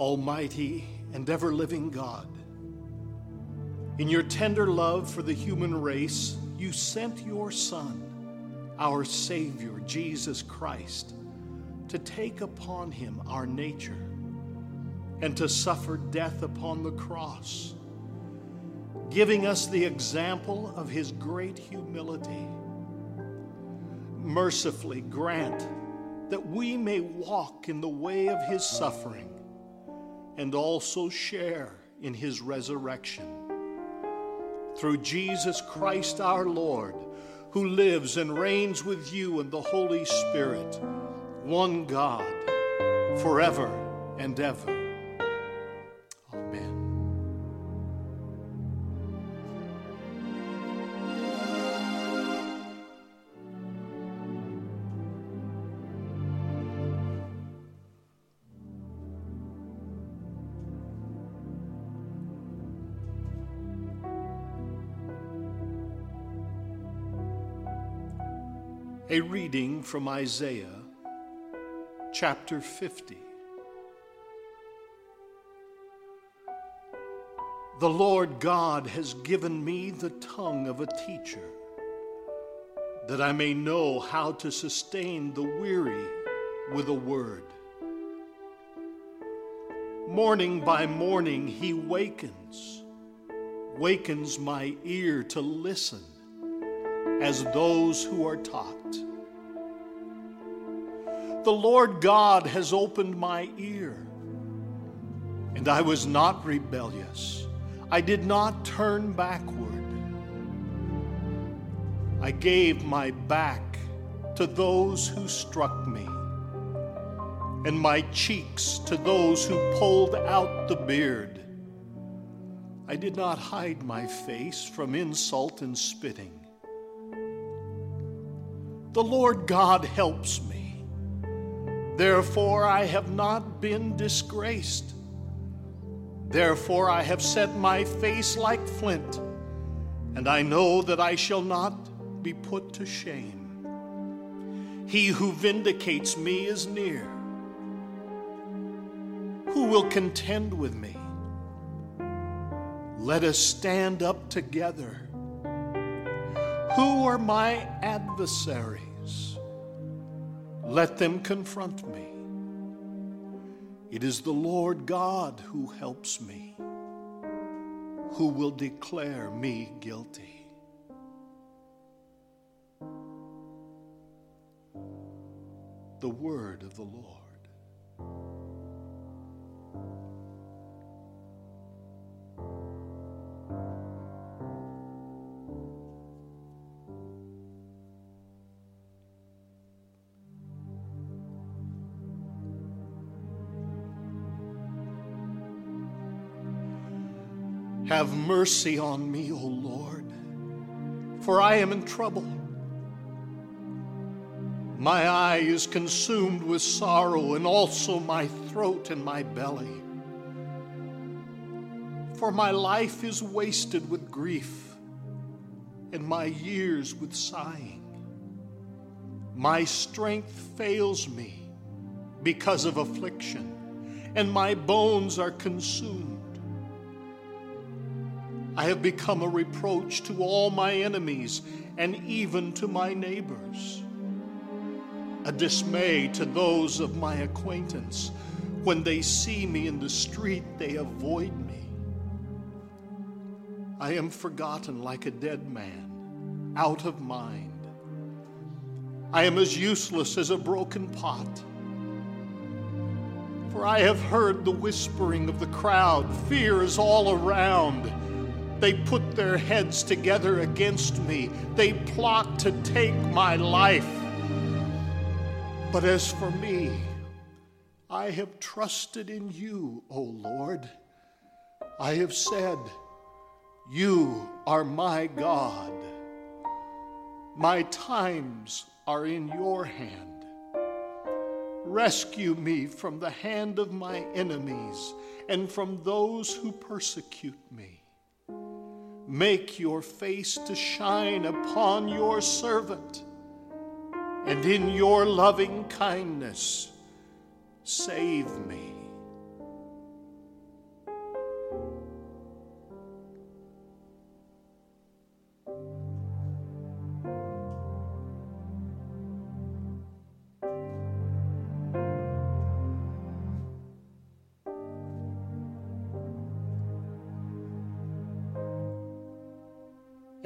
Almighty and ever living God, in your tender love for the human race, you sent your Son, our Savior, Jesus Christ, to take upon him our nature and to suffer death upon the cross, giving us the example of his great humility. Mercifully grant that we may walk in the way of his suffering and also share in his resurrection. Through Jesus Christ our Lord, who lives and reigns with you and the Holy Spirit, one God, forever and ever. A reading from Isaiah chapter 50. The Lord God has given me the tongue of a teacher, that I may know how to sustain the weary with a word. Morning by morning he wakens, wakens my ear to listen as those who are taught. The Lord God has opened my ear, and I was not rebellious. I did not turn backward. I gave my back to those who struck me, and my cheeks to those who pulled out the beard. I did not hide my face from insult and spitting. The Lord God helps me. Therefore, I have not been disgraced. Therefore, I have set my face like flint, and I know that I shall not be put to shame. He who vindicates me is near. Who will contend with me? Let us stand up together. Who are my adversaries? Let them confront me. It is the Lord God who helps me, who will declare me guilty. The word of the Lord. Have mercy on me, O Lord, for I am in trouble. My eye is consumed with sorrow, and also my throat and my belly. For my life is wasted with grief, and my years with sighing. My strength fails me because of affliction, and my bones are consumed. I have become a reproach to all my enemies and even to my neighbors, a dismay to those of my acquaintance. When they see me in the street, they avoid me. I am forgotten like a dead man, out of mind. I am as useless as a broken pot. For I have heard the whispering of the crowd. Fear is all around. They put their heads together against me. They plot to take my life. But as for me, I have trusted in you, O Lord. I have said, You are my God. My times are in your hand. Rescue me from the hand of my enemies and from those who persecute me. Make your face to shine upon your servant, and in your loving kindness, save me.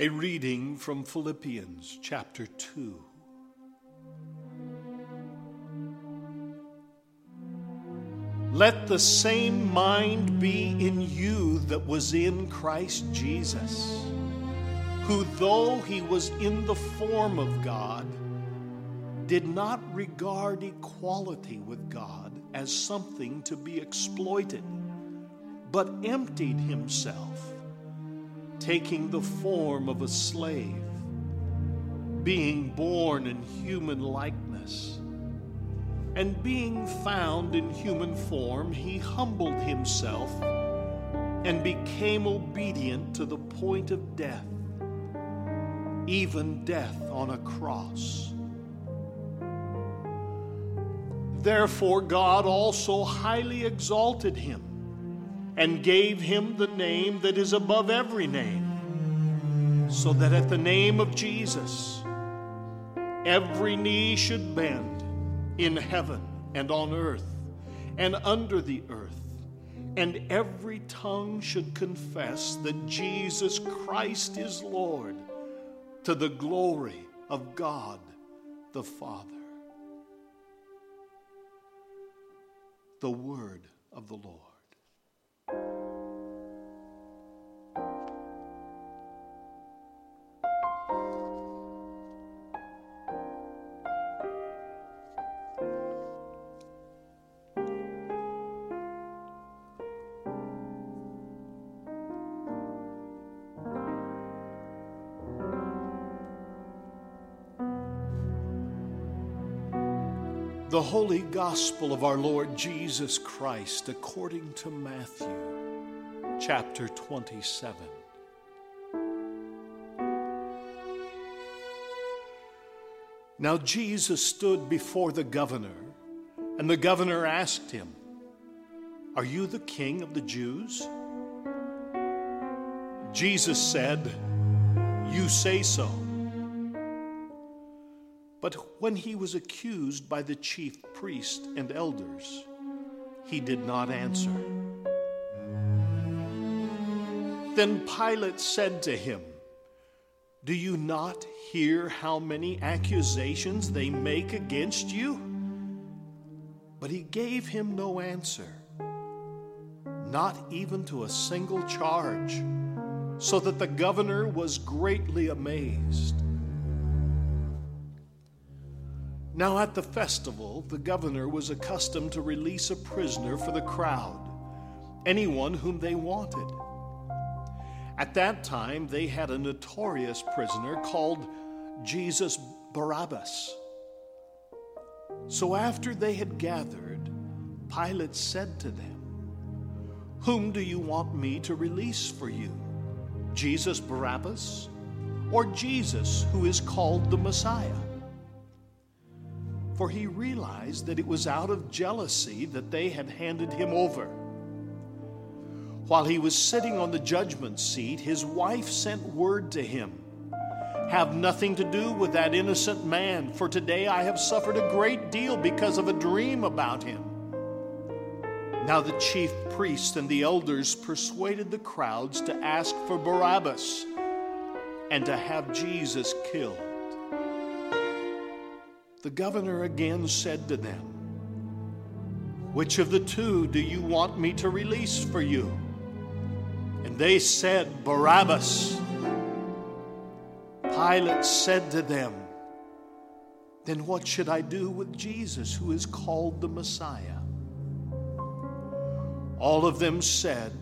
A reading from Philippians chapter 2. Let the same mind be in you that was in Christ Jesus, who, though he was in the form of God, did not regard equality with God as something to be exploited, but emptied himself taking the form of a slave, being born in human likeness. And being found in human form, he humbled himself and became obedient to the point of death, even death on a cross. Therefore, God also highly exalted him and gave him the name that is above every name, so that at the name of Jesus every knee should bend in heaven and on earth and under the earth, and every tongue should confess that Jesus Christ is Lord to the glory of God the Father. The word of the Lord. Thank you The Holy Gospel of our Lord Jesus Christ according to Matthew, chapter 27. Now Jesus stood before the governor, and the governor asked him, Are you the king of the Jews? Jesus said, You say so. But when he was accused by the chief priest and elders, he did not answer. Then Pilate said to him, Do you not hear how many accusations they make against you? But he gave him no answer, not even to a single charge, so that the governor was greatly amazed. Now, at the festival, the governor was accustomed to release a prisoner for the crowd, anyone whom they wanted. At that time, they had a notorious prisoner called Jesus Barabbas. So, after they had gathered, Pilate said to them, Whom do you want me to release for you? Jesus Barabbas or Jesus, who is called the Messiah? For he realized that it was out of jealousy that they had handed him over. While he was sitting on the judgment seat, his wife sent word to him Have nothing to do with that innocent man, for today I have suffered a great deal because of a dream about him. Now the chief priests and the elders persuaded the crowds to ask for Barabbas and to have Jesus killed. The governor again said to them, Which of the two do you want me to release for you? And they said, Barabbas. Pilate said to them, Then what should I do with Jesus, who is called the Messiah? All of them said,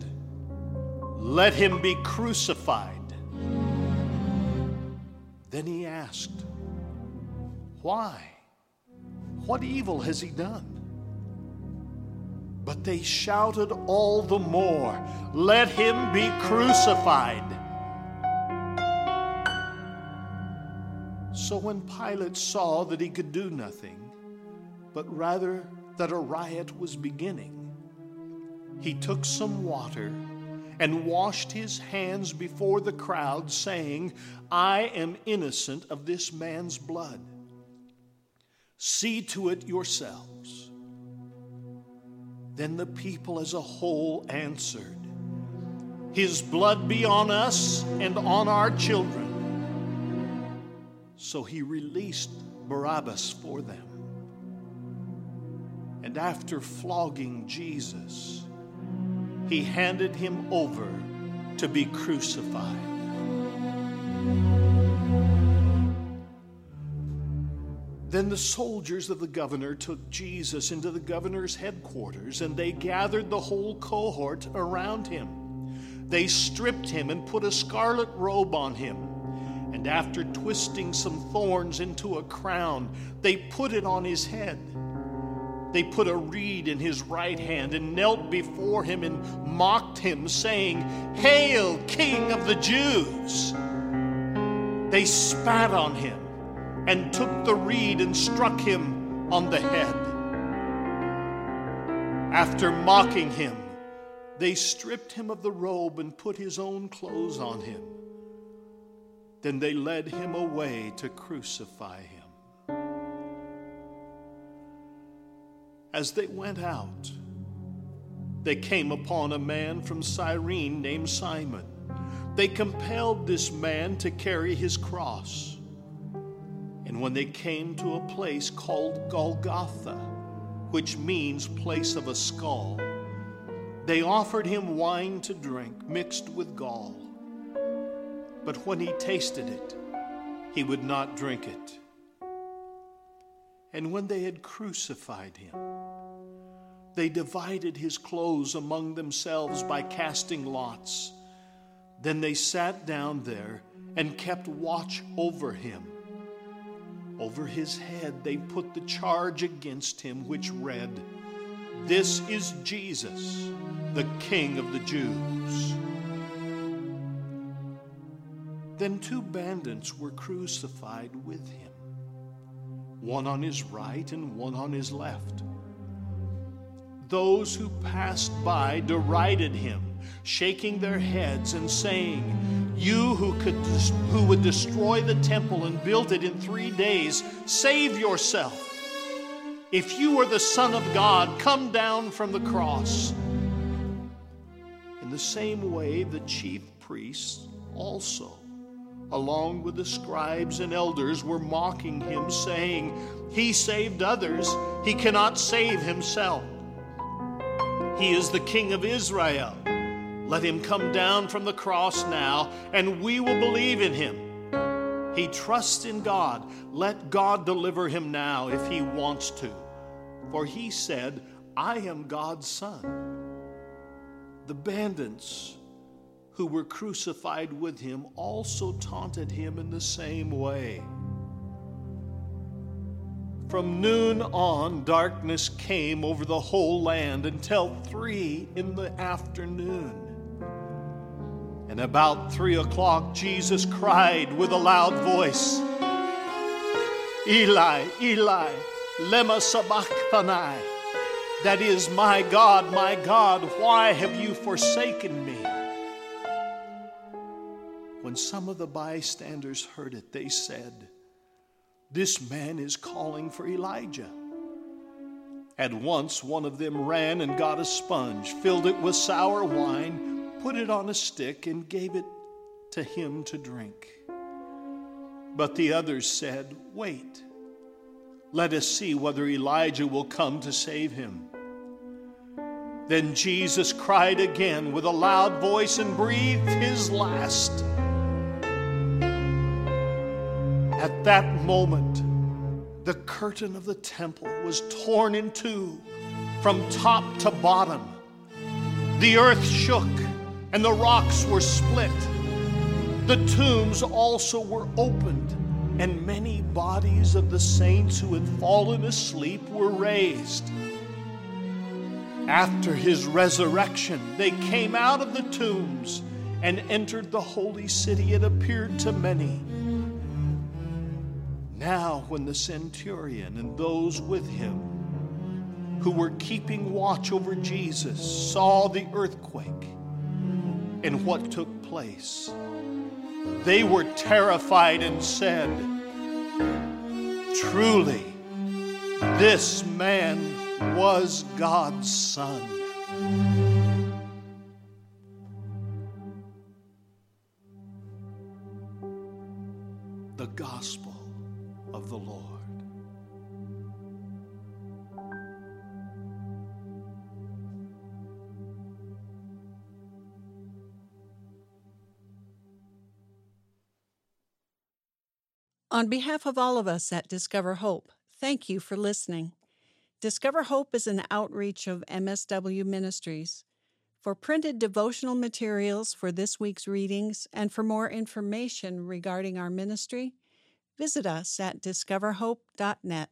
Let him be crucified. Then he asked, Why? What evil has he done? But they shouted all the more, Let him be crucified. So when Pilate saw that he could do nothing, but rather that a riot was beginning, he took some water and washed his hands before the crowd, saying, I am innocent of this man's blood. See to it yourselves. Then the people as a whole answered, His blood be on us and on our children. So he released Barabbas for them. And after flogging Jesus, he handed him over to be crucified. Then the soldiers of the governor took Jesus into the governor's headquarters, and they gathered the whole cohort around him. They stripped him and put a scarlet robe on him. And after twisting some thorns into a crown, they put it on his head. They put a reed in his right hand and knelt before him and mocked him, saying, Hail, King of the Jews! They spat on him and took the reed and struck him on the head. After mocking him, they stripped him of the robe and put his own clothes on him. Then they led him away to crucify him. As they went out, they came upon a man from Cyrene named Simon. They compelled this man to carry his cross. And when they came to a place called Golgotha, which means place of a skull, they offered him wine to drink mixed with gall. But when he tasted it, he would not drink it. And when they had crucified him, they divided his clothes among themselves by casting lots. Then they sat down there and kept watch over him. Over his head they put the charge against him, which read, This is Jesus, the King of the Jews. Then two bandits were crucified with him, one on his right and one on his left. Those who passed by derided him, shaking their heads and saying, You who, could, who would destroy the temple and build it in three days, save yourself. If you are the Son of God, come down from the cross. In the same way, the chief priests also, along with the scribes and elders, were mocking him, saying, He saved others, he cannot save himself. He is the King of Israel. Let him come down from the cross now, and we will believe in him. He trusts in God. Let God deliver him now if he wants to. For he said, I am God's son. The bandits who were crucified with him also taunted him in the same way. From noon on, darkness came over the whole land until three in the afternoon. And about three o'clock, Jesus cried with a loud voice, Eli, Eli, lema sabachthani. That is, my God, my God, why have you forsaken me? When some of the bystanders heard it, they said, This man is calling for Elijah. At once, one of them ran and got a sponge, filled it with sour wine, put it on a stick, and gave it to him to drink. But the others said, Wait, let us see whether Elijah will come to save him. Then Jesus cried again with a loud voice and breathed his last. At that moment, the curtain of the temple was torn in two from top to bottom. The earth shook and the rocks were split. The tombs also were opened, and many bodies of the saints who had fallen asleep were raised. After his resurrection, they came out of the tombs and entered the holy city and appeared to many. Now, when the centurion and those with him who were keeping watch over Jesus saw the earthquake and what took place, they were terrified and said, Truly, this man was God's Son. On behalf of all of us at Discover Hope, thank you for listening. Discover Hope is an outreach of MSW Ministries. For printed devotional materials for this week's readings and for more information regarding our ministry, visit us at discoverhope.net.